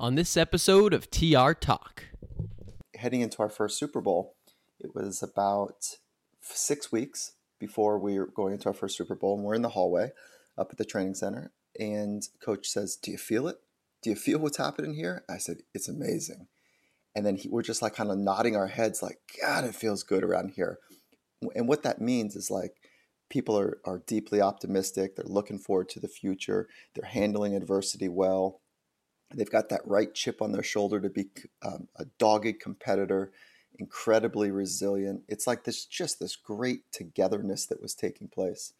on this episode of TR Talk. Heading into our first Super Bowl, it was about six weeks before we were going into our first Super Bowl, and we're in the hallway up at the training center. And coach says, Do you feel it? Do you feel what's happening here? I said, It's amazing. And then he, we're just like kind of nodding our heads, like, God, it feels good around here. And what that means is like, people are, are deeply optimistic. They're looking forward to the future. They're handling adversity well. They've got that right chip on their shoulder to be um, a dogged competitor, incredibly resilient. It's like this just this great togetherness that was taking place.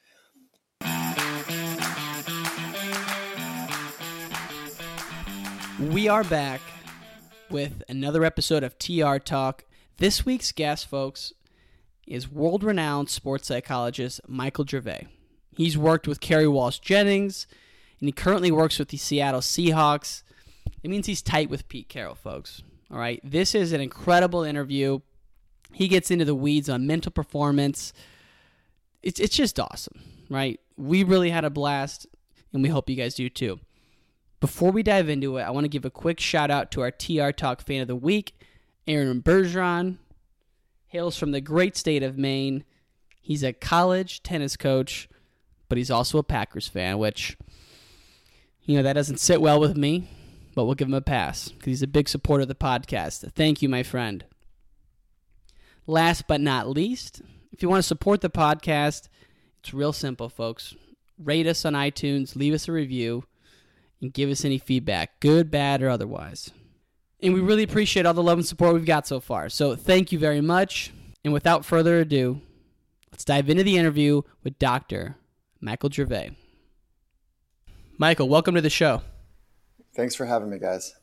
We are back with another episode of TR Talk. This week's guest, folks, is world renowned sports psychologist Michael Gervais. He's worked with Kerri Walsh Jennings, and he currently works with the Seattle Seahawks. It means he's tight with Pete Carroll, folks. All right, this is an incredible interview. He gets into the weeds on mental performance. It's, it's just awesome, right? We really had a blast, and we hope you guys do too. Before we dive into it, I want to give a quick shout out to our TR Talk fan of the week, Aaron Bergeron hails from the great state of Maine. He's a college tennis coach, but he's also a Packers fan, which, you know, that doesn't sit well with me, but we'll give him a pass because he's a big supporter of the podcast. Thank you, my friend. Last but not least, if you want to support the podcast, it's real simple, folks. Rate us on iTunes, leave us a review, and give us any feedback, good, bad, or otherwise. And we really appreciate all the love and support we've got so far. So thank you very much. And without further ado, let's dive into the interview with Dr. Michael Gervais. Michael, welcome to the show. Thanks for having me, guys.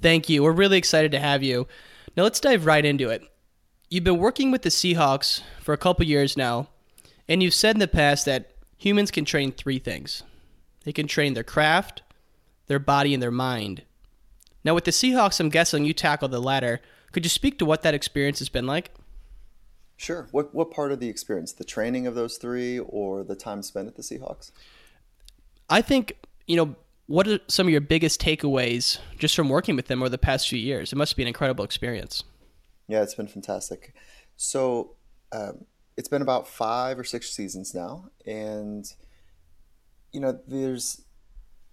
Thank you. We're really excited to have you. Now let's dive right into it. You've been working with the Seahawks for a couple years now, and you've said in the past that humans can train three things. They can train their craft, their body, and their mind. Now, with the Seahawks, I'm guessing you tackle the latter. Could you speak to what that experience has been like? Sure. What what part of the experience? The training of those three, or the time spent at the Seahawks? I think you know what are some of your biggest takeaways just from working with them over the past few years. It must be an incredible experience. Yeah, it's been fantastic. So um, it's been about five or six seasons now, and you know, there's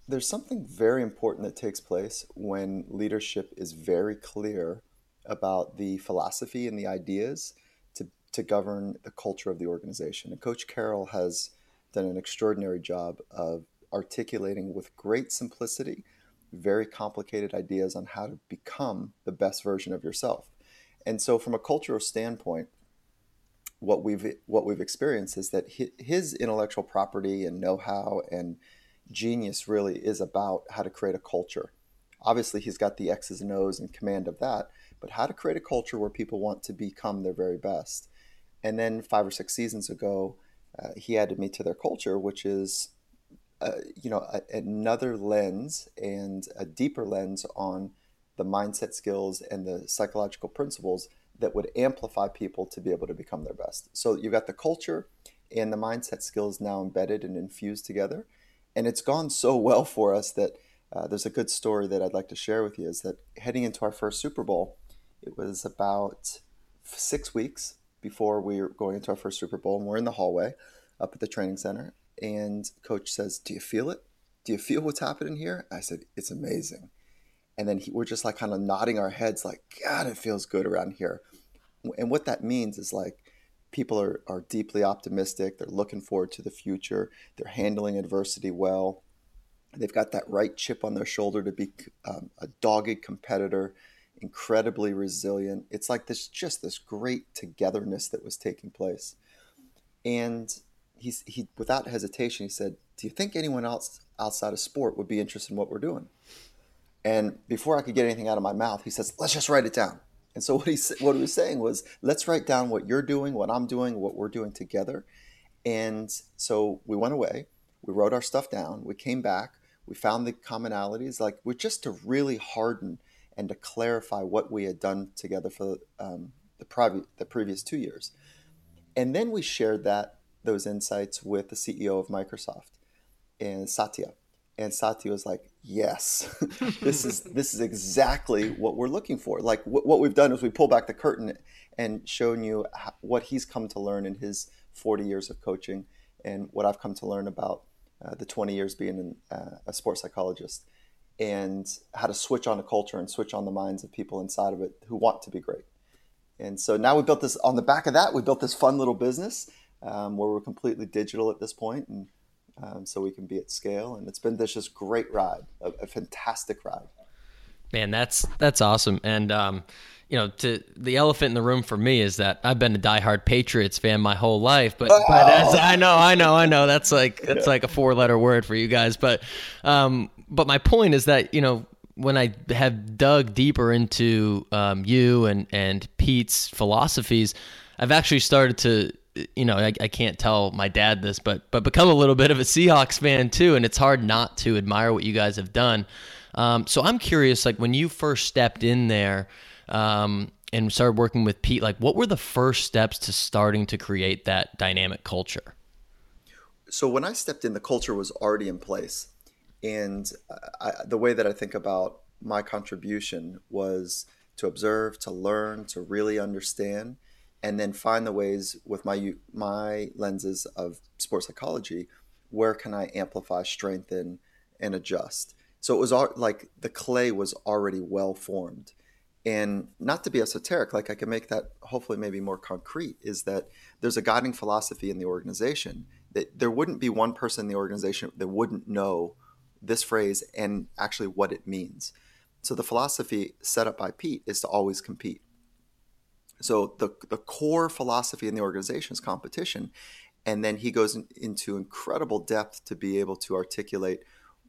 there's something very important that takes place when leadership is very clear about the philosophy and the ideas to, to govern the culture of the organization. And Coach Carroll has done an extraordinary job of articulating with great simplicity very complicated ideas on how to become the best version of yourself. And so from a cultural standpoint, what we've what we've experienced is that his intellectual property and know-how and genius really is about how to create a culture. Obviously, he's got the X's and O's and command of that, but how to create a culture where people want to become their very best. And then five or six seasons ago, uh, he added me to their culture, which is, you know, a, another lens and a deeper lens on the mindset skills and the psychological principles that would amplify people to be able to become their best. So you've got the culture and the mindset skills now embedded and infused together and it's gone so well for us that uh, there's a good story that I'd like to share with you. Is that heading into our first Super Bowl, it was about six weeks before we were going into our first Super Bowl, and we're in the hallway up at the training center, and coach says, "Do you feel it? Do you feel what's happening here?" I said, "It's amazing." And then he, we're just like kind of nodding our heads, like, "God, it feels good around here." And what that means is like people are, are deeply optimistic. They're looking forward to the future. They're handling adversity well. They've got that right chip on their shoulder to be um, a dogged competitor, incredibly resilient. It's like this just this great togetherness that was taking place. And he, without hesitation, he said, Do you think anyone else outside of sport would be interested in what we're doing? And before I could get anything out of my mouth, he says, Let's just write it down. And so what he what he was saying was, let's write down what you're doing, what I'm doing, what we're doing together. And so we went away, we wrote our stuff down, we came back, we found the commonalities, like we're just to really harden and to clarify what we had done together for um, the, the previous two years. And then we shared that those insights with the CEO of Microsoft and Satya. And Satya was like, yes, this is this is exactly what we're looking for. Like w- what we've done is we pull back the curtain and shown you how, what he's come to learn in his 40 years of coaching and what I've come to learn about uh, the 20 years being an, uh, a sports psychologist and how to switch on a culture and switch on the minds of people inside of it who want to be great. And so now we built this on the back of that. We built this fun little business um, where we're completely digital at this point, and um, so we can be at scale. And it's been this just great ride, a, a fantastic ride. Man, that's that's awesome. And um, you know, to the elephant in the room for me is that I've been a diehard Patriots fan my whole life. But, oh. but I know, I know, I know. That's like that's like a four letter word for you guys. But um, but my point is that you know when I have dug deeper into um, you and and Pete's philosophies, I've actually started to you know I, I can't tell my dad this, but but become a little bit of a Seahawks fan too, and it's hard not to admire what you guys have done. Um, so I'm curious, like when you first stepped in there. Um, and started working with Pete, like what were the first steps to starting to create that dynamic culture? So when I stepped in, the culture was already in place. And I, the way that I think about my contribution was to observe, to learn, to really understand, and then find the ways with my my lenses of sports psychology, where can I amplify, strengthen, and adjust. So it was all like the clay was already well formed. And not to be esoteric, like I can make that hopefully maybe more concrete, is that there's a guiding philosophy in the organization that there wouldn't be one person in the organization that wouldn't know this phrase and actually what it means. So the philosophy set up by Pete is to always compete. So the the core philosophy in the organization is competition, and then he goes in, into incredible depth to be able to articulate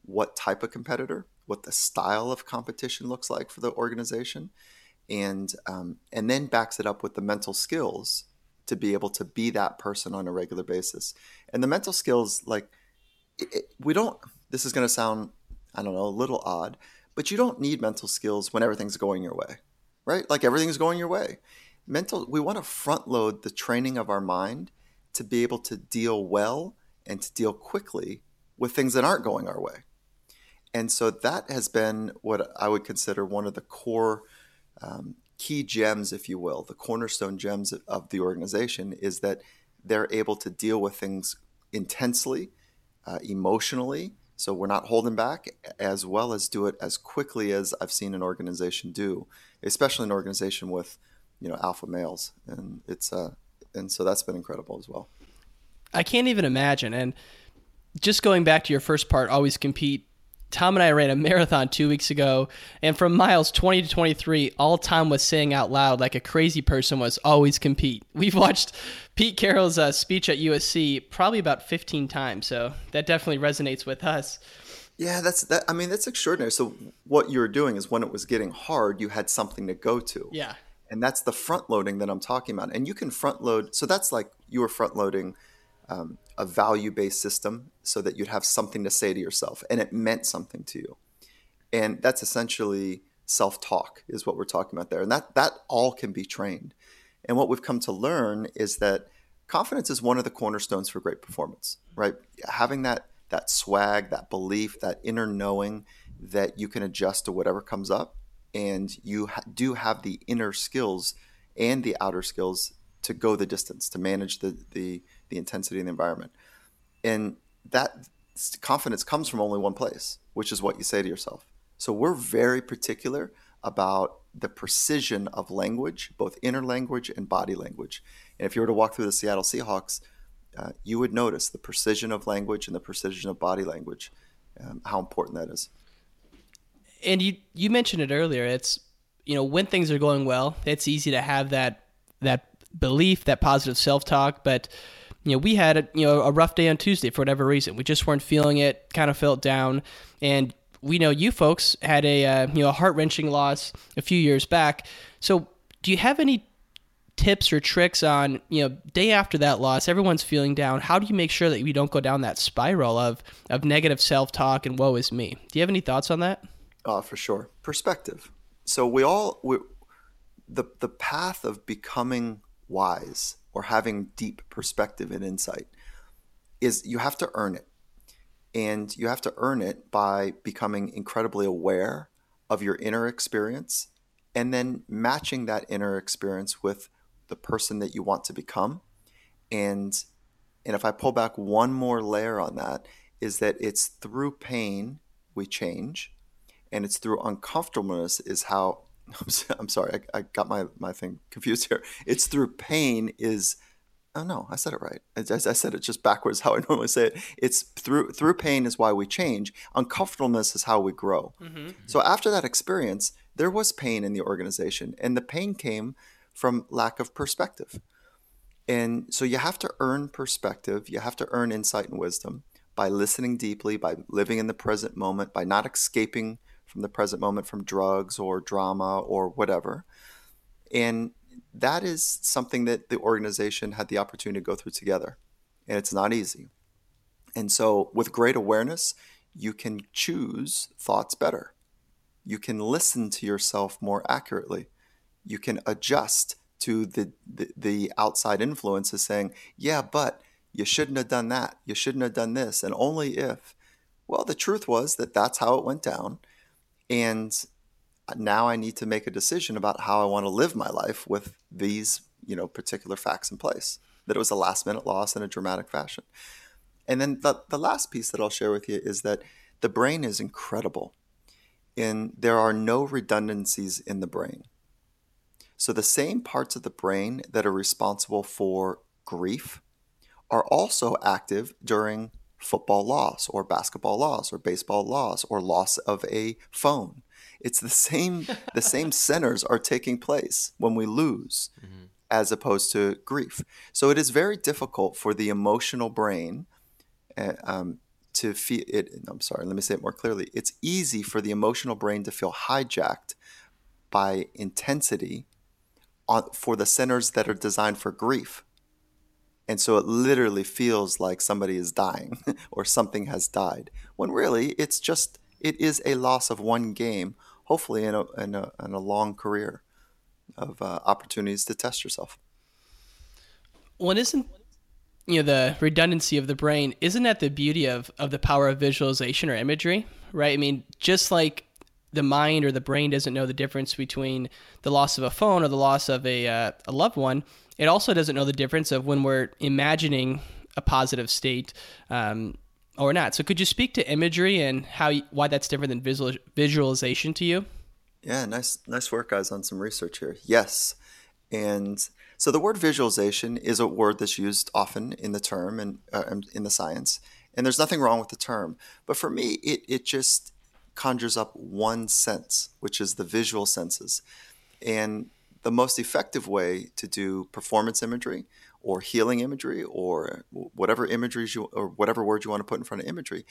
what type of competitor, what the style of competition looks like for the organization, and um, and then backs it up with the mental skills to be able to be that person on a regular basis. And the mental skills, like it, it, we don't this is going to sound, I don't know, a little odd, but you don't need mental skills when everything's going your way, right? Like everything's going your way. Mental, we want to front load the training of our mind to be able to deal well and to deal quickly with things that aren't going our way. And so that has been what I would consider one of the core um, key gems, if you will, the cornerstone gems of the organization is that they're able to deal with things intensely, uh, emotionally, so we're not holding back as well as do it as quickly as I've seen an organization do, especially an organization with, you know, alpha males. And it's, uh, and so that's been incredible as well. I can't even imagine. And just going back to your first part, always compete. Tom and I ran a marathon two weeks ago, and from miles 20 to 23, all Tom was saying out loud, like a crazy person, was always compete. We've watched Pete Carroll's uh, speech at USC probably about 15 times, so that definitely resonates with us. Yeah, that's that. I mean, that's extraordinary. So what you were doing is when it was getting hard, you had something to go to. Yeah, and that's the front loading that I'm talking about. And you can front load. So that's like you were front loading um, a value based system so that you'd have something to say to yourself, and it meant something to you. And that's essentially self talk is what we're talking about there, and that that all can be trained. And what we've come to learn is that confidence is one of the cornerstones for great performance, right? Having that that swag, that belief, that inner knowing that you can adjust to whatever comes up, and you ha- do have the inner skills and the outer skills to go the distance, to manage the the, the intensity of the environment, and that confidence comes from only one place, which is what you say to yourself. So we're very particular about the precision of language, both inner language and body language. And if you were to walk through the Seattle Seahawks, uh, you would notice the precision of language and the precision of body language, um, how important that is. And you you mentioned it earlier. It's you know when things are going well, it's easy to have that that belief, that positive self talk, but you know, we had a, you know a rough day on Tuesday for whatever reason. We just weren't feeling it, kind of felt down, and we know you folks had a uh, you know a heart wrenching loss a few years back. So, do you have any tips or tricks on you know day after that loss? Everyone's feeling down. How do you make sure that we don't go down that spiral of of negative self talk and woe is me? Do you have any thoughts on that? Uh, for sure. Perspective. So we all we, the the path of becoming wise or having deep perspective and insight is you have to earn it. And you have to earn it by becoming incredibly aware of your inner experience and then matching that inner experience with the person that you want to become. And and if I pull back one more layer on that, is that it's through pain we change, and it's through uncomfortableness is how. I'm sorry, I, I got my, my thing confused here. It's through pain is oh no, I said it right. I, I, said it just backwards how I normally say it. It's through through pain is why we change. Uncomfortableness is how we grow. Mm-hmm. So after that experience, there was pain in the organization, and the pain came from lack of perspective. And so you have to earn perspective. You have to earn insight and wisdom by listening deeply, by living in the present moment, by not escaping from the present moment from drugs or drama or whatever. And that is something that the organization had the opportunity to go through together. And it's not easy. And so, with great awareness, you can choose thoughts better. You can listen to yourself more accurately. You can adjust to the, the, the outside influences saying, yeah, but you shouldn't have done that. You shouldn't have done this. And only if. Well, the truth was that that's how it went down. And now I need to make a decision about how I want to live my life with these, you know, particular facts in place. That it was a last minute loss in a dramatic fashion. And then the, the last piece that I'll share with you is that the brain is incredible. And there are no redundancies in the brain. So the same parts of the brain that are responsible for grief are also active during football loss or basketball loss or baseball loss or loss of a phone it's the same the same centers are taking place when we lose mm-hmm. as opposed to grief. So it is very difficult for the emotional brain uh, um, to feel it. I'm sorry, let me say it more clearly. It's easy for the emotional brain to feel hijacked by intensity on, for the centers that are designed for grief. And so it literally feels like somebody is dying or something has died, when really it's just, it is a loss of one game hopefully in a, in a, in a long career of uh, opportunities to test yourself. Well, isn't you know the redundancy of the brain isn't that the beauty of of the power of visualization or imagery, right? I mean, just like the mind or the brain doesn't know the difference between the loss of a phone or the loss of a uh, a loved one, it also doesn't know the difference of when we're imagining a positive state um, or not. So could you speak to imagery and how why that's different than visual, visualization to you? Yeah, nice nice work guys on some research here. Yes. And so the word visualization is a word that's used often in the term and uh, in the science, and there's nothing wrong with the term. But for me, it it just conjures up one sense, which is the visual senses. And the most effective way to do performance imagery or healing imagery or whatever imageries you or whatever word you want to put in front of imagery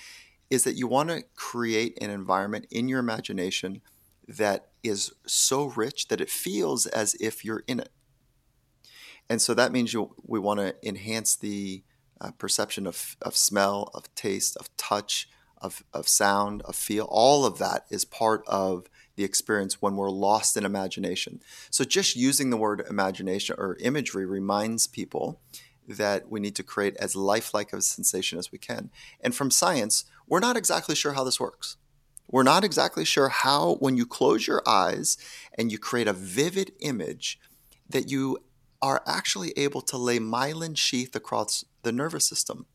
is that you want to create an environment in your imagination that is so rich that it feels as if you're in it. And so that means you we want to enhance the uh, perception of, of smell, of taste, of touch, of, of sound, of feel. All of that is part of the experience when we're lost in imagination. So just using the word imagination or imagery reminds people that we need to create as lifelike of a sensation as we can. And from science, we're not exactly sure how this works. We're not exactly sure how, when you close your eyes and you create a vivid image, that you are actually able to lay myelin sheath across the nervous system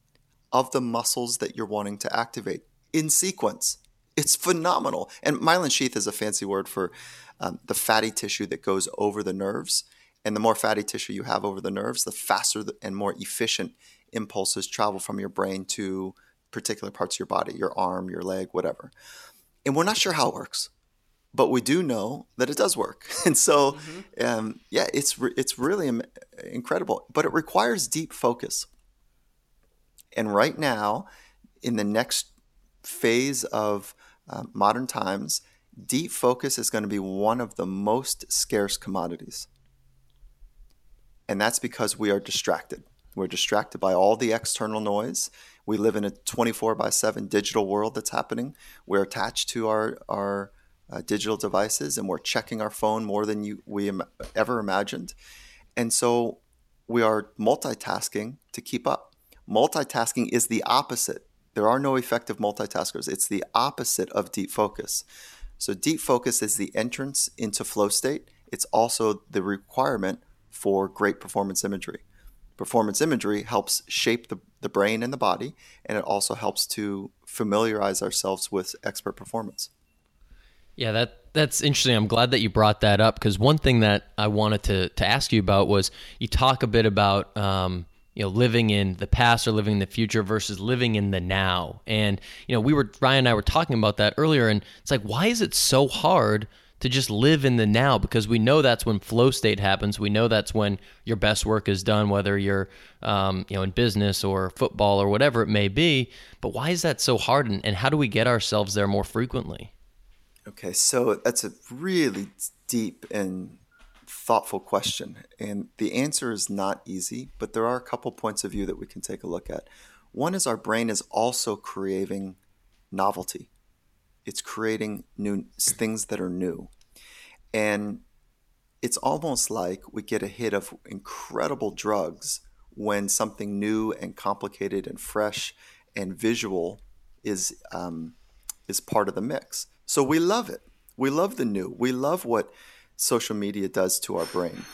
of the muscles that you're wanting to activate in sequence. It's phenomenal. And myelin sheath is a fancy word for um, the fatty tissue that goes over the nerves. And the more fatty tissue you have over the nerves, the faster and more efficient impulses travel from your brain to particular parts of your body, your arm, your leg, whatever. And we're not sure how it works, but we do know that it does work. And so, mm-hmm. um, yeah, it's re- it's really incredible, but it requires deep focus. And right now, in the next phase of uh, modern times, deep focus is going to be one of the most scarce commodities. And that's because we are distracted. We're distracted by all the external noise. We live in a 24 by 7 digital world that's happening. We're attached to our, our uh, digital devices and we're checking our phone more than you, we Im- ever imagined. And so we are multitasking to keep up. Multitasking is the opposite There are no effective multitaskers. It's the opposite of deep focus. So, deep focus is the entrance into flow state. It's also the requirement for great performance imagery. Performance imagery helps shape the, the brain and the body, and it also helps to familiarize ourselves with expert performance. Yeah, that that's interesting. I'm glad that you brought that up because one thing that I wanted to to ask you about was you talk a bit about um, you know living in the past or living in the future versus living in the now. And you know, we were Ryan and I were talking about that earlier, and it's like, why is it so hard? to just live in the now because we know that's when flow state happens. We know that's when your best work is done, whether you're um, you know in business or football or whatever it may be. But why is that so hard, and, and how do we get ourselves there more frequently? Okay, so that's a really deep and thoughtful question. And the answer is not easy, but there are a couple points of view that we can take a look at. One is our brain is also creating novelty, it's creating new things that are new. And it's almost like we get a hit of incredible drugs when something new and complicated and fresh and visual is um, is part of the mix. So we love it. We love the new. We love what social media does to our brain.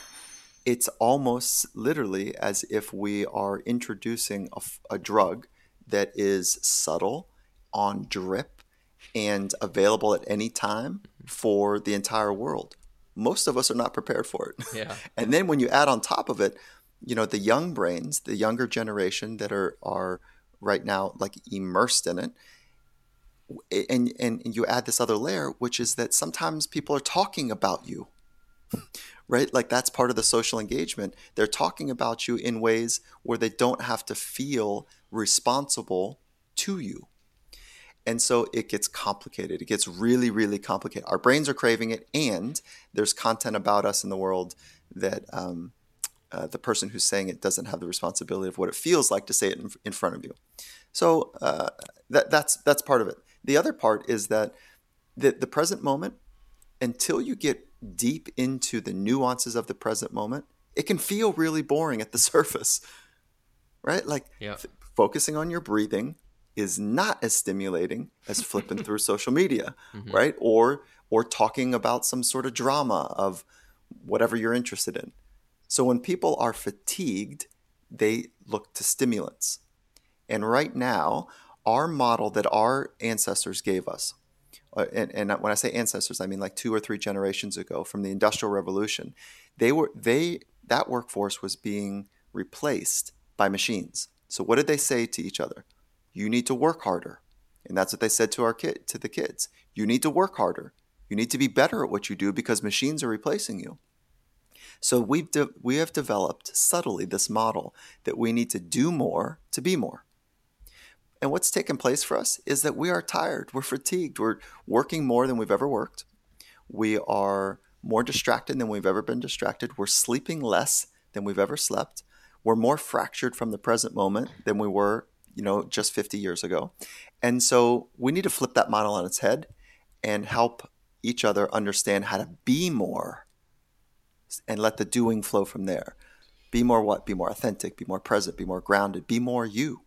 It's almost literally as if we are introducing a, a drug that is subtle, on drip, and available at any time for the entire world. Most of us are not prepared for it. Yeah. and then when you add on top of it, you know, the young brains, the younger generation that are are right now like immersed in it, and, and, you add this other layer, which is that sometimes people are talking about you, right? Like that's part of the social engagement. They're talking about you in ways where they don't have to feel responsible to you. And so it gets complicated. It gets really, really complicated. Our brains are craving it, and there's content about us in the world that um, uh, the person who's saying it doesn't have the responsibility of what it feels like to say it in, in front of you. So uh, that, that's that's part of it. The other part is that the, the present moment, until you get deep into the nuances of the present moment, it can feel really boring at the surface, right? Like yeah. f- focusing on your breathing is not as stimulating as flipping through social media, mm-hmm. right? Or or talking about some sort of drama of whatever you're interested in. So when people are fatigued, they look to stimulants. And right now, our model that our ancestors gave us, uh, and, and when I say ancestors, I mean like two or three generations ago from the Industrial Revolution, they were they that workforce was being replaced by machines. So what did they say to each other? You need to work harder. And that's what they said to our kid to the kids. You need to work harder. You need to be better at what you do because machines are replacing you. So we've de- we have developed subtly this model that we need to do more to be more. And what's taken place for us is that we are tired, we're fatigued, we're working more than we've ever worked. We are more distracted than we've ever been distracted. We're sleeping less than we've ever slept. We're more fractured from the present moment than we were, you know, just 50 years ago. And so we need to flip that model on its head and help each other understand how to be more and let the doing flow from there. Be more what? Be more authentic, be more present, be more grounded, be more you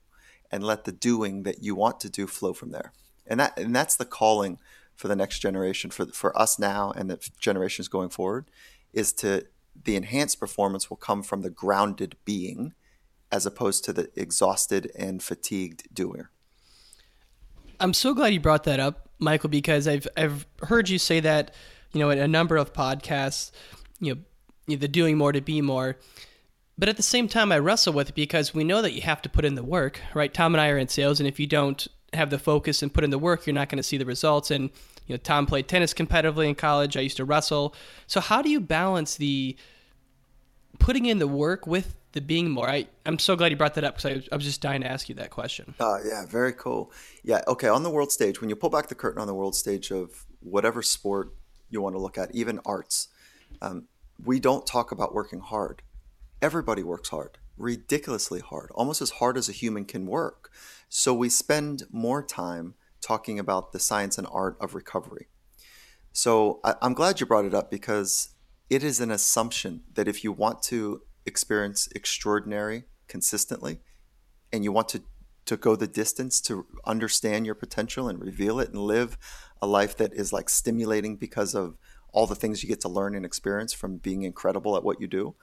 and let the doing that you want to do flow from there. And that and that's the calling for the next generation, for for us now and the generations going forward, is to the enhanced performance will come from the grounded being, as opposed to the exhausted and fatigued doer. I'm so glad you brought that up, Michael, because I've I've heard you say that, you know, in a number of podcasts, you know, the doing more to be more. But at the same time, I wrestle with it because we know that you have to put in the work, right? Tom and I are in sales, and if you don't have the focus and put in the work, you're not going to see the results. And you know, Tom played tennis competitively in college. I used to wrestle. So how do you balance the putting in the work with the being more? I I'm so glad you brought that up because I, I, was just dying to ask you that question. Uh, yeah, very cool. Yeah, okay. On the world stage, when you pull back the curtain on the world stage of whatever sport you want to look at, even arts, um, we don't talk about working hard everybody works hard, ridiculously hard, almost as hard as a human can work. So we spend more time talking about the science and art of recovery. So I, am glad you brought it up because it is an assumption that if you want to experience extraordinary consistently and you want to to go the distance to understand your potential and reveal it and live a life that is like stimulating because of all the things you get to learn and experience from being incredible at what you do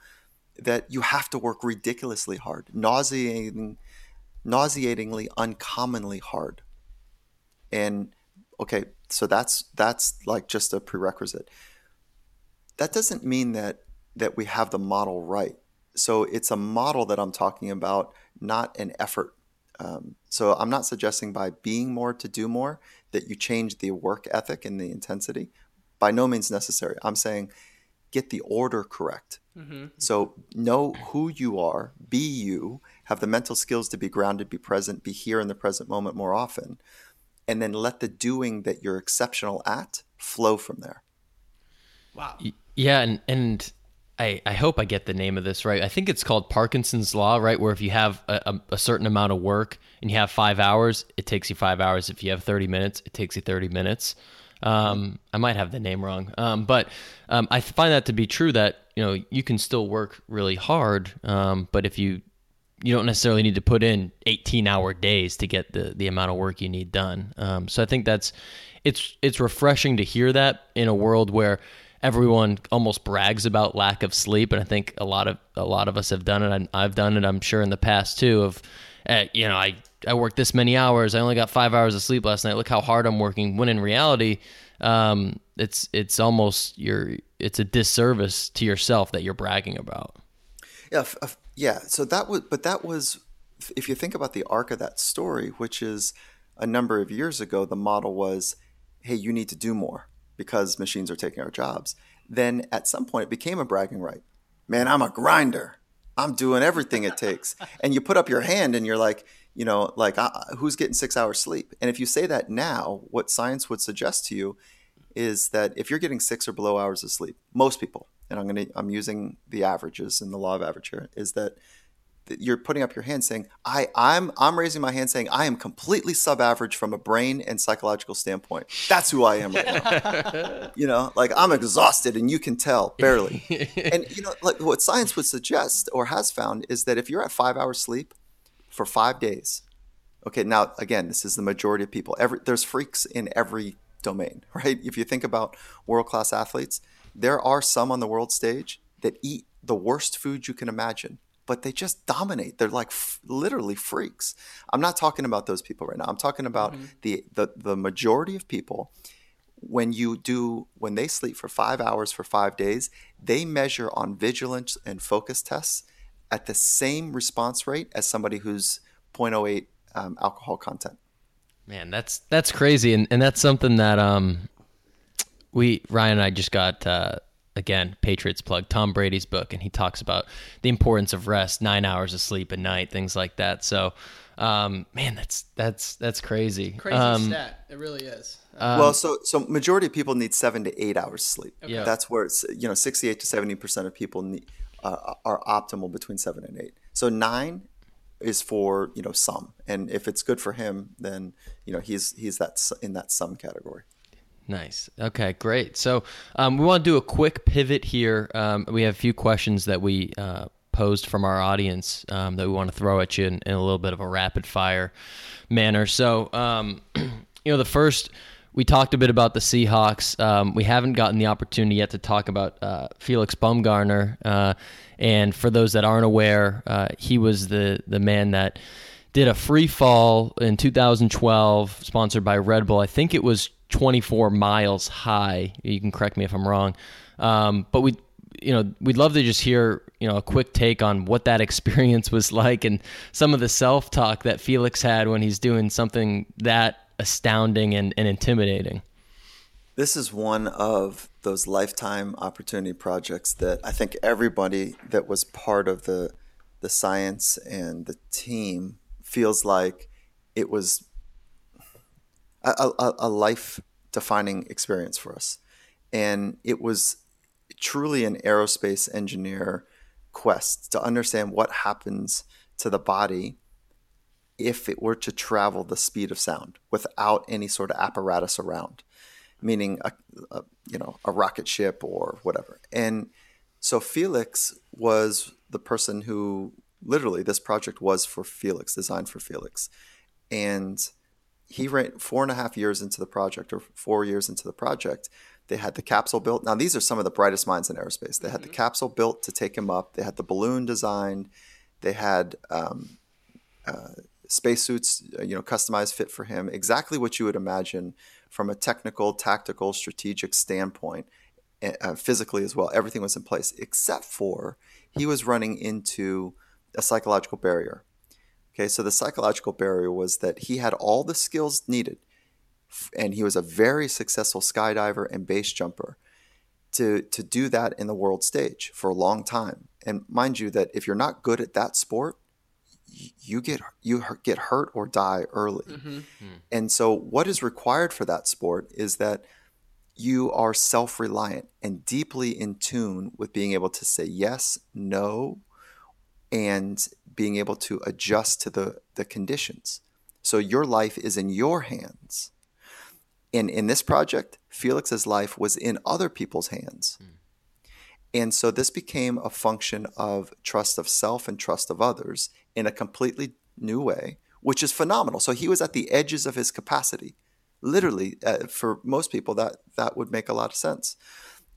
that you have to work ridiculously hard nauseating nauseatingly uncommonly hard. And okay so that's that's like just a prerequisite. That doesn't mean that that we have the model right. So it's a model that i'm talking about not an effort. Um, so i'm not suggesting by being more to do more that you change the work ethic and the intensity. By no means necessary. I'm saying get the order correct mm-hmm. so know who you are be you have the mental skills to be grounded be present be here in the present moment more often and then let the doing that you're exceptional at flow from there. Wow. Yeah, and and I, I hope I get the name of this right. I think it's called Parkinson's law, right? Where if you have a, a, certain amount of work and you have five hours, it takes you five hours. If you have thirty minutes, it takes you thirty minutes. Um, I might have the name wrong, um, but um, I find that to be true. That you know you can still work really hard, um, but if you you don't necessarily need to put in 18 hour days to get the the amount of work you need done. Um, so I think that's it's it's refreshing to hear that in a world where everyone almost brags about lack of sleep, and I think a lot of a lot of us have done it. I've done it. I'm sure in the past too. Of uh, you know, I I worked this many hours. I only got five hours of sleep last night. Look how hard I'm working. When in reality, um, it's it's almost your it's a disservice to yourself that you're bragging about. Yeah, yeah, so that was, but that was, if you think about the arc of that story, which is a number of years ago, the model was, hey, you need to do more because machines are taking our jobs. Then at some point, it became a bragging right. Man, I'm a grinder. I'm doing everything it takes. and you put up your hand and you're like, you know, like, uh, who's getting six hours sleep? And if you say that now, what science would suggest to you is that if you're getting six or below hours of sleep, most people, and I'm going to I'm using the averages and the law of average here is that you're putting up your hand saying I I'm I'm raising my hand saying I am completely sub average from a brain and psychological standpoint. That's who I am right now. you know, like I'm exhausted and you can tell barely. and you know, like what science would suggest or has found is that if you're at 5 hours sleep for 5 days. Okay, now again, this is the majority of people. Every there's freaks in every domain, right? If you think about world-class athletes, there are some on the world stage that eat the worst food you can imagine, but they just dominate. They're like f- literally freaks. I'm not talking about those people right now. I'm talking about mm-hmm. the, the the majority of people when you do when they sleep for 5 hours for 5 days, they measure on vigilance and focus tests at the same response rate as somebody who's 0.08 um, alcohol content. Man, that's that's crazy, and, and that's something that um we Ryan and I just got uh, again Patriots plug Tom Brady's book, and he talks about the importance of rest, nine hours of sleep a night, things like that. So, um, man, that's that's that's crazy. Crazy um, stat. It really is. Um, well, so so majority of people need seven to eight hours sleep. Okay. Yeah. That's where it's you know sixty eight to seventy percent of people need, uh, are optimal between seven and eight. So nine is for you know some, and if it's good for him, then you know he's he's that in that some category. Nice. Okay, great. So um, we want to do a quick pivot here. Um, we have a few questions that we uh, posed from our audience um, that we want to throw at you in, in, a little bit of a rapid fire manner. So, um, you know, the first, we talked a bit about the Seahawks. Um, we haven't gotten the opportunity yet to talk about uh, Felix Baumgartner. Uh, and for those that aren't aware, uh, he was the, the man that did a free fall in 2012, sponsored by Red Bull. I think it was 24 miles high. You can correct me if I'm wrong. Um, but we, you know, we'd love to just hear, you know, a quick take on what that experience was like and some of the self talk that Felix had when he's doing something that astounding and, and intimidating. This is one of those lifetime opportunity projects that I think everybody that was part of the the science and the team feels like it was a, a, a life defining experience for us. And it was truly an aerospace engineer quest to understand what happens to the body if it were to travel the speed of sound without any sort of apparatus around, meaning a, a, you know a rocket ship or whatever. And so Felix was the person who literally this project was for Felix, designed for Felix, and he ran four and a half years into the project, or four years into the project. They had the capsule built. Now these are some of the brightest minds in aerospace. They had the capsule built to take him up. They had the balloon designed. They had um, uh, spacesuits, uh, you know, customized fit for him. Exactly what you would imagine from a technical, tactical, strategic standpoint, uh, physically as well. Everything was in place, except for he was running into a psychological barrier. Okay, so the psychological barrier was that he had all the skills needed, and he was a very successful skydiver and base jumper to to do that in the world stage for a long time. And mind you, that if you're not good at that sport, you get you get hurt or die early. Mm-hmm. And so, what is required for that sport is that you are self-reliant and deeply in tune with being able to say yes, no, and being able to adjust to the the conditions. So your life is in your hands. And in this project, Felix's life was in other people's hands. Mm. And so this became a function of trust of self and trust of others in a completely new way, which is phenomenal. So he was at the edges of his capacity. Literally, uh, for most people, that that would make a lot of sense.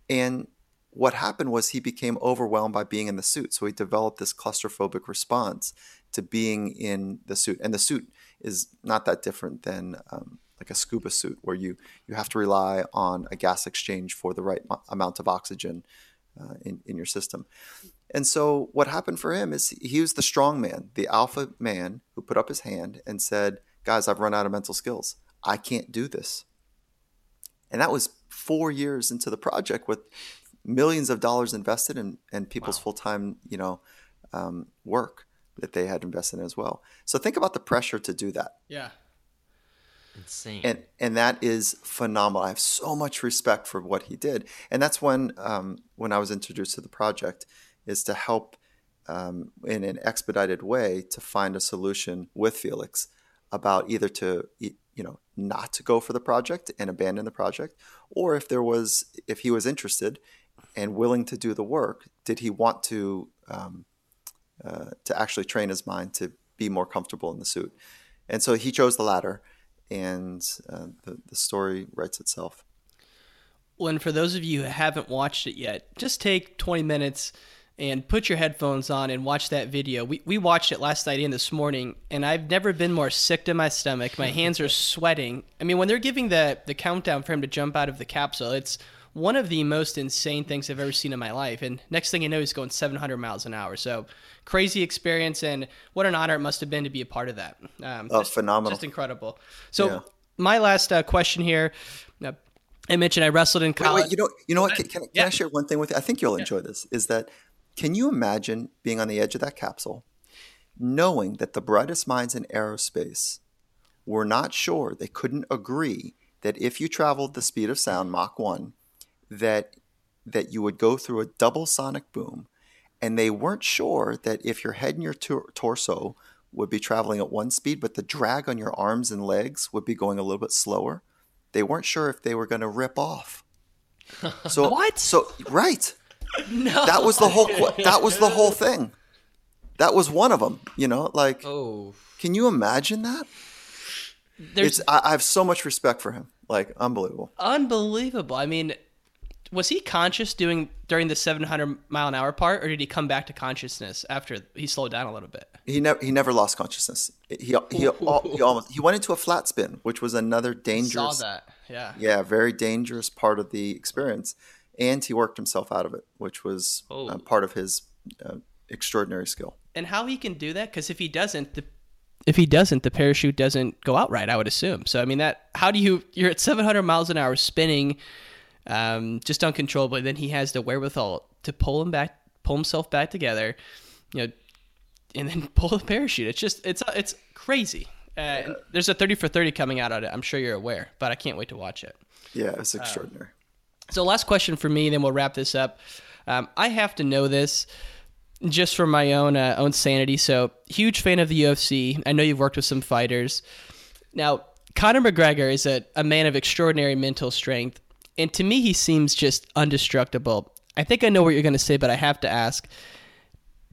And what happened was he became overwhelmed by being in the suit. So he developed this claustrophobic response to being in the suit. And the suit is not that different than um, like a scuba suit, where you you have to rely on a gas exchange for the right amount of oxygen uh, in, in your system. And so what happened for him is he was the strong man, the alpha man who put up his hand and said, Guys, I've run out of mental skills. I can't do this. And that was four years into the project with millions of dollars invested and, and people's wow. full time, you know, um, work that they had invested in as well. So think about the pressure to do that. Yeah. Insane. And and that is phenomenal. I have so much respect for what he did, and that's when um, when I was introduced to the project is to help um, in an expedited way to find a solution with Felix about either to you know not to go for the project and abandon the project, or if there was if he was interested and willing to do the work, did he want to um, uh, to actually train his mind to be more comfortable in the suit? And so he chose the latter and uh, the, the story writes itself. Well, and for those of you who haven't watched it yet, just take 20 minutes and put your headphones on and watch that video. We, we watched it last night and this morning, and I've never been more sick to my stomach. My hands are sweating. I mean, when they're giving the, the countdown for him to jump out of the capsule, it's one of the most insane things I've ever seen in my life. And next thing you know, he's going 700 miles an hour. So crazy experience, and what an honor it must have been to be a part of that. Um, oh, just, phenomenal! Just incredible. So yeah. my last uh, question here. Uh, I mentioned I wrestled in college. Wait, wait, you know, you know what? Can, can, can yeah. I share one thing with you? I think you'll enjoy yeah. this. Is that can you imagine being on the edge of that capsule, knowing that the brightest minds in aerospace were not sure, they couldn't agree that if you traveled the speed of sound, Mach 1, that that you would go through a double sonic boom, and they weren't sure that if your head and your tor- torso would be traveling at one speed, but the drag on your arms and legs would be going a little bit slower. They weren't sure if they were going to rip off. So what? So right. No. That was the whole. That was the whole thing. That was one of them. You know, like. Oh. Can you imagine that? There's. It's, I, I have so much respect for him. Like unbelievable. Unbelievable. I mean, was he conscious doing during the 700 mile an hour part, or did he come back to consciousness after he slowed down a little bit? He never he never lost consciousness. He he, he, almost he went into a flat spin, which was another dangerous. Saw that, yeah, yeah, very dangerous part of the experience, and he worked himself out of it, which was uh, oh. part of his uh, extraordinary skill. And how he can do that? Because if he doesn't, the if he doesn't, the parachute doesn't go out right. I would assume. So I mean, that how do you? You're at 700 miles an hour spinning um, just uncontrollably. Then he has the wherewithal to pull him back, pull himself back together, you know, and then pull the parachute. It's just it's it's crazy. Uh. There's a 30 for 30 coming out of it. I'm sure you're aware, but I can't wait to watch it. Yeah, it's um, extraordinary. Um, so last question for me, then we'll wrap this up. Um, I have to know this just for my own uh, own sanity. So huge fan of the UFC. I know you've worked with some fighters. Now Conor McGregor is a, a man of extraordinary mental strength. And to me, he seems just undestructible. I think I know what you're going to say, but I have to ask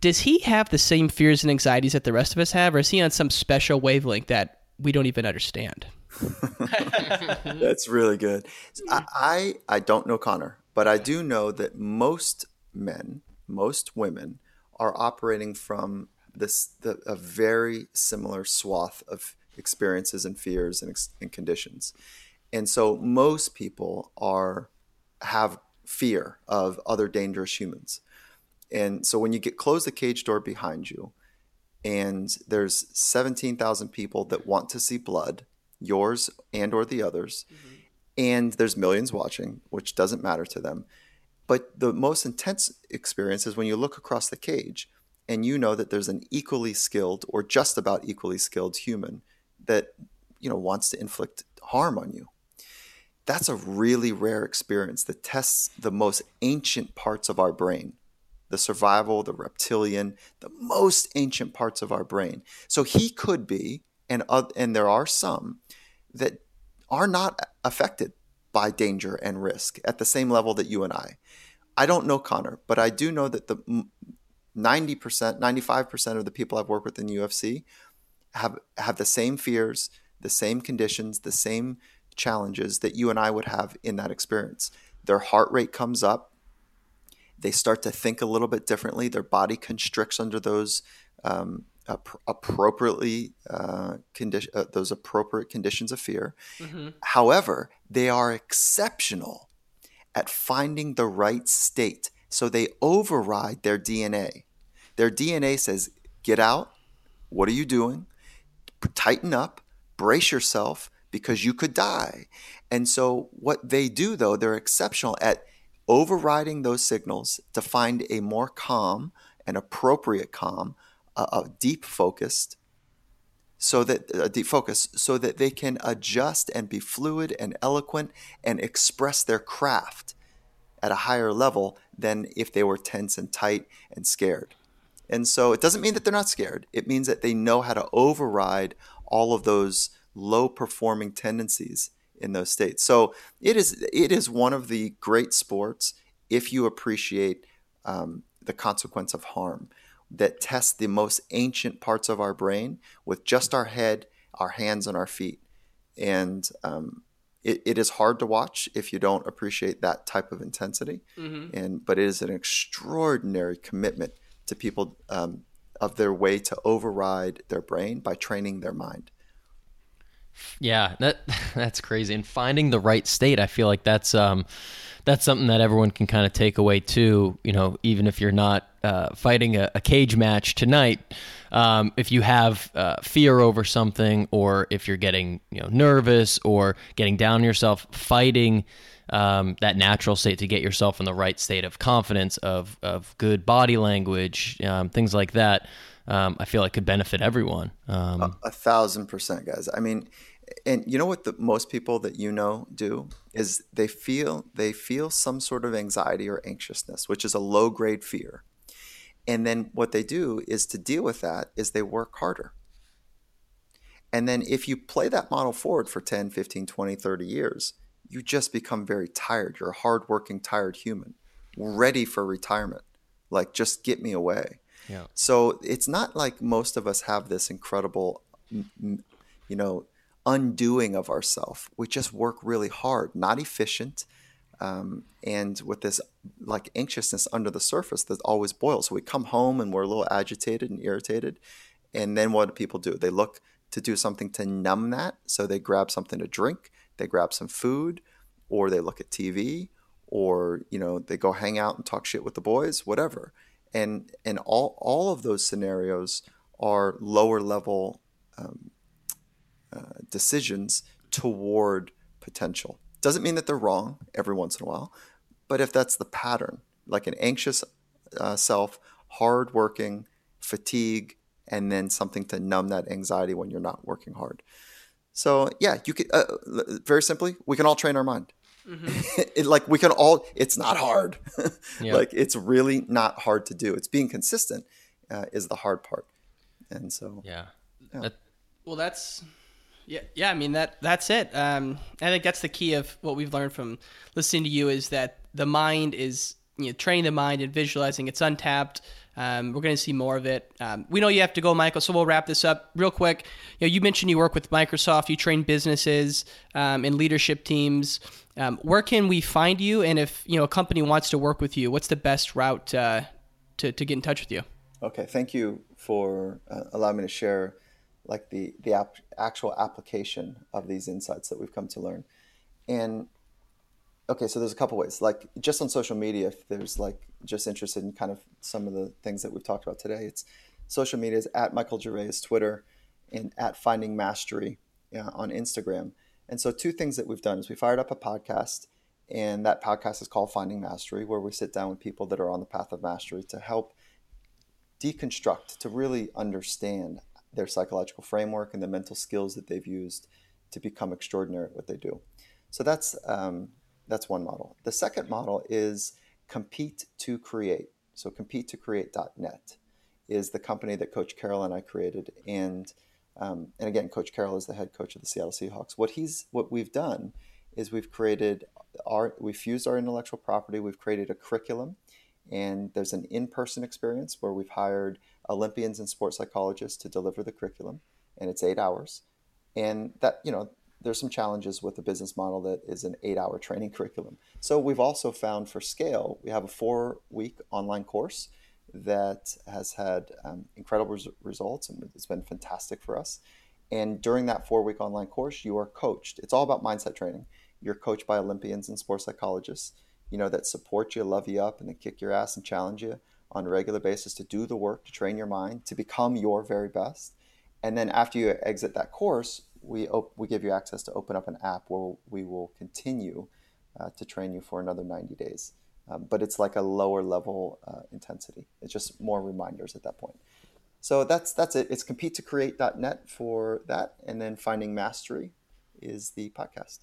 does he have the same fears and anxieties that the rest of us have, or is he on some special wavelength that we don't even understand. That's really good. I, I I don't know Conor, but I do know that most men, most women, are operating from this the, a very similar swath of experiences and fears and, and conditions, and so most people are have fear of other dangerous humans, and so when you get close the cage door behind you, and there's seventeen thousand people that want to see blood yours and or the others mm-hmm. and there's millions watching which doesn't matter to them. But the most intense experience is when you look across the cage and you know that there's an equally skilled or just about equally skilled human that you know wants to inflict harm on you that's a really rare experience that tests the most ancient parts of our brain the survival the reptilian the most ancient parts of our brain so he could be and uh, and there are some that are not affected by danger and risk at the same level that you and I. I don't know Conor, but I do know that the 90%, 95% of the people I've worked with in UFC have have the same fears, the same conditions, the same challenges that you and I would have in that experience. Their heart rate comes up. They start to think a little bit differently. Their body constricts under those um, appropriately uh, condition uh, those appropriate conditions of fear. Mm-hmm. However, they are exceptional at finding the right state, so they override their DNA. Their DNA says, "Get out. What are you doing? Tighten up. Brace yourself." Because you could die. And so, what they do, though, they're exceptional at overriding those signals to find a more calm and appropriate calm a, a deep focused so that a deep focus so that they can adjust and be fluid and eloquent and express their craft at a higher level than if they were tense and tight and scared. And so it doesn't mean that they're not scared. It means that they know how to override all of those low performing tendencies in those states. So it is it is one of the great sports if you appreciate um, the consequence of harm that test the most ancient parts of our brain with just our head, our hands, and our feet. And um, it, it is hard to watch if you don't appreciate that type of intensity. Mm-hmm. And but it is an extraordinary commitment to people um, of their way to override their brain by training their mind. Yeah, that that's crazy. And finding the right state, I feel like that's um, that's something that everyone can kind of take away too. You know, even if you're not uh, fighting a, a, cage match tonight, um, if you have uh, fear over something, or if you're getting you know nervous or getting down on yourself, fighting um, that natural state to get yourself in the right state of confidence, of of good body language, um, things like that. Um, I feel like could benefit everyone. Um, a, a thousand percent, guys. I mean, and you know what the most people that you know do is they feel they feel some sort of anxiety or anxiousness which is a low grade fear. And then what they do is to deal with that is they work harder. And then if you play that model forward for 10 15 20 30 years you just become very tired. You're a hardworking tired human ready for retirement. Like just get me away yeah. so it's not like most of us have this incredible you know undoing of ourselves. We just work really hard, not efficient, um, and with this like anxiousness under the surface that always boils. So we come home and we're a little agitated and irritated, and then what do people do? They look to do something to numb that. So they grab something to drink, they grab some food, or they look at TV, or you know they go hang out and talk shit with the boys, whatever. And and all all of those scenarios are lower level um, uh, decisions toward potential. Doesn't mean that they're wrong every once in a while, but if that's the pattern, like an anxious uh, self, hardworking, fatigue, and then something to numb that anxiety when you're not working hard. So yeah, you can uh, very simply, we can all train our mind. Mm-hmm. it, like we can all, it's not hard. yeah. Like it's really not hard to do. It's being consistent uh, is the hard part. And so yeah. yeah. That, well, that's yeah, yeah. I mean that that's it. Um, I think that's the key of what we've learned from listening to you is that the mind is you know, training the mind and visualizing. It's untapped. Um, we're going to see more of it. Um, we know you have to go, Michael, so we'll wrap this up real quick. You know, you mentioned you work with Microsoft, you train businesses um, and leadership teams. Um, where can we find you? And if you know a company wants to work with you, what's the best route uh, to to get in touch with you? Okay, thank you for uh, allowing me to share like the the ap- actual application of these insights that we've come to learn. And okay, so there's a couple ways. Like just on social media, if there's like just interested in kind of some of the things that we've talked about today, it's social media is at Michael Gervais Twitter and at Finding Mastery uh, on Instagram. And so two things that we've done is we fired up a podcast, and that podcast is called Finding Mastery, where we sit down with people that are on the path of mastery to help deconstruct, to really understand their psychological framework and the mental skills that they've used to become extraordinary at what they do. So that's um, that's one model. The second model is compete to create. So compete to create.net is the company that Coach Carroll and I created, and um, and again, Coach Carroll is the head coach of the Seattle Seahawks. What he's what we've done is we've created our we've fused our intellectual property. We've created a curriculum, and there's an in-person experience where we've hired Olympians and sports psychologists to deliver the curriculum, and it's eight hours. And that you know there's some challenges with the business model that is an eight-hour training curriculum. So we've also found for scale, we have a four-week online course that has had um, incredible res- results and it's been fantastic for us. And during that four week online course, you are coached. It's all about mindset training. You're coached by Olympians and sports psychologists, you know, that support you, love you up, and then kick your ass and challenge you on a regular basis to do the work, to train your mind, to become your very best. And then after you exit that course, we, op- we give you access to open up an app where we will continue uh, to train you for another 90 days um, but it's like a lower level uh, intensity. It's just more reminders at that point. So that's that's it. It's compete to create.net for that, and then finding mastery is the podcast.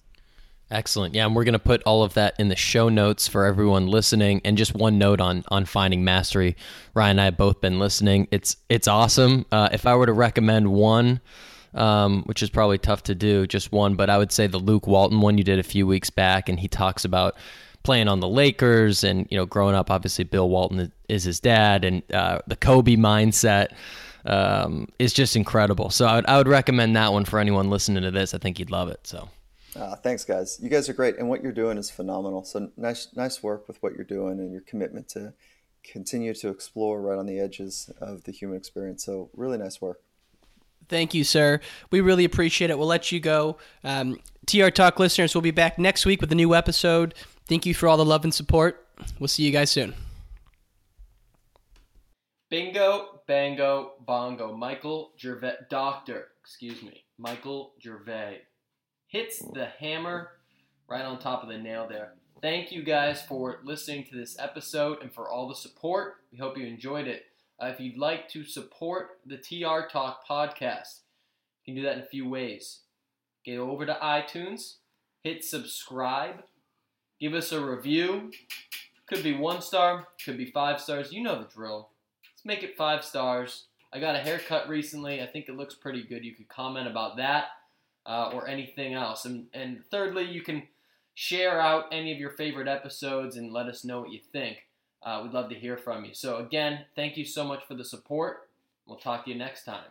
Excellent. Yeah, and we're going to put all of that in the show notes for everyone listening. And just one note on on finding mastery. Ryan and I have both been listening. It's it's awesome. Uh, if I were to recommend one, um, which is probably tough to do, just one, but I would say the Luke Walton one you did a few weeks back, and he talks about playing on the Lakers and you know growing up obviously Bill Walton is his dad and uh, the Kobe mindset um, is just incredible. So I would, I would recommend that one for anyone listening to this. I think you'd love it. So. Uh, thanks, guys. You guys are great, and what you're doing is phenomenal. So nice, nice work with what you're doing and your commitment to continue to explore right on the edges of the human experience. So really nice work. Thank you, sir. We really appreciate it. We'll let you go. Um, TR Talk listeners, we'll be back next week with a new episode. Thank you for all the love and support. We'll see you guys soon. Bingo, bango, bongo. Michael Gervais, doctor, excuse me, Michael Gervais hits the hammer right on top of the nail there. Thank you guys for listening to this episode and for all the support. We hope you enjoyed it. Uh, if you'd like to support the TR Talk podcast, you can do that in a few ways. Get over to iTunes, hit subscribe, Give us a review. Could be one star, could be five stars. You know the drill. Let's make it five stars. I got a haircut recently. I think it looks pretty good. You could comment about that uh, or anything else. And, and thirdly, you can share out any of your favorite episodes and let us know what you think. Uh, we'd love to hear from you. So, again, thank you so much for the support. We'll talk to you next time.